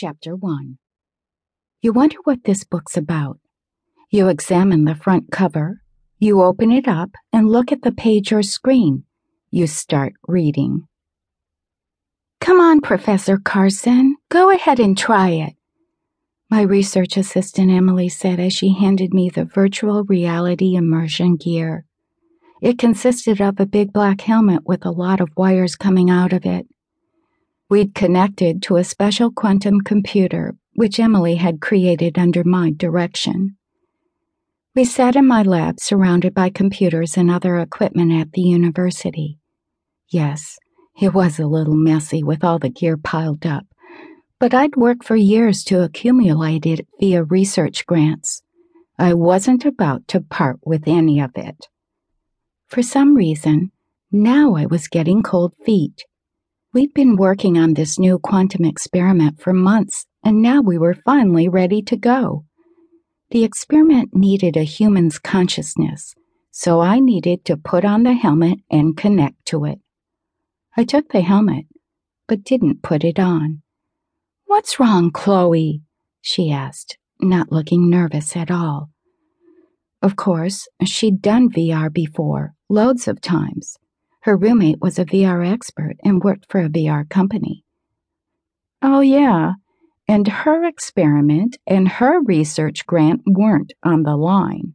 Chapter 1 You wonder what this book's about. You examine the front cover, you open it up and look at the page or screen. You start reading. Come on, Professor Carsen, go ahead and try it. My research assistant Emily said as she handed me the virtual reality immersion gear. It consisted of a big black helmet with a lot of wires coming out of it. We'd connected to a special quantum computer, which Emily had created under my direction. We sat in my lab surrounded by computers and other equipment at the university. Yes, it was a little messy with all the gear piled up, but I'd worked for years to accumulate it via research grants. I wasn't about to part with any of it. For some reason, now I was getting cold feet. We'd been working on this new quantum experiment for months, and now we were finally ready to go. The experiment needed a human's consciousness, so I needed to put on the helmet and connect to it. I took the helmet, but didn't put it on. What's wrong, Chloe? she asked, not looking nervous at all. Of course, she'd done VR before, loads of times. Her roommate was a VR expert and worked for a VR company. Oh, yeah, and her experiment and her research grant weren't on the line.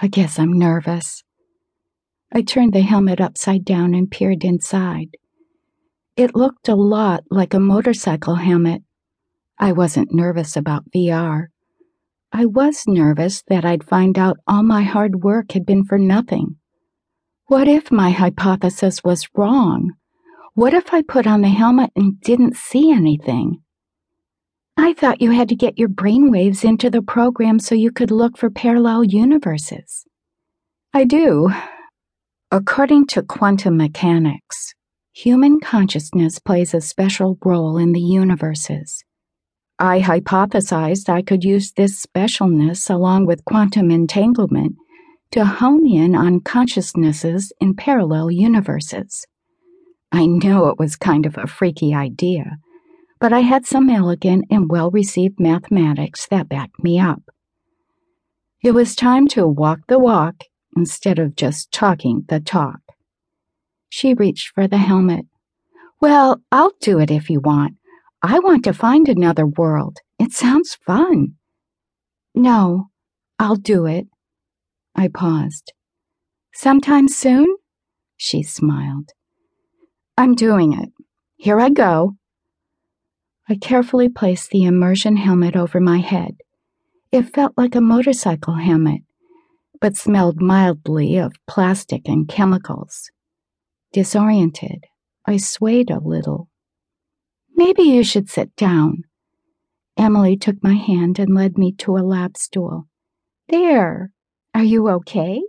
I guess I'm nervous. I turned the helmet upside down and peered inside. It looked a lot like a motorcycle helmet. I wasn't nervous about VR. I was nervous that I'd find out all my hard work had been for nothing. What if my hypothesis was wrong? What if I put on the helmet and didn't see anything? I thought you had to get your brainwaves into the program so you could look for parallel universes. I do. According to quantum mechanics, human consciousness plays a special role in the universes. I hypothesized I could use this specialness along with quantum entanglement to hone in on consciousnesses in parallel universes. I know it was kind of a freaky idea, but I had some elegant and well received mathematics that backed me up. It was time to walk the walk instead of just talking the talk. She reached for the helmet. Well, I'll do it if you want. I want to find another world. It sounds fun. No, I'll do it. I paused. Sometime soon? She smiled. I'm doing it. Here I go. I carefully placed the immersion helmet over my head. It felt like a motorcycle helmet, but smelled mildly of plastic and chemicals. Disoriented, I swayed a little. Maybe you should sit down. Emily took my hand and led me to a lab stool. There, are you okay?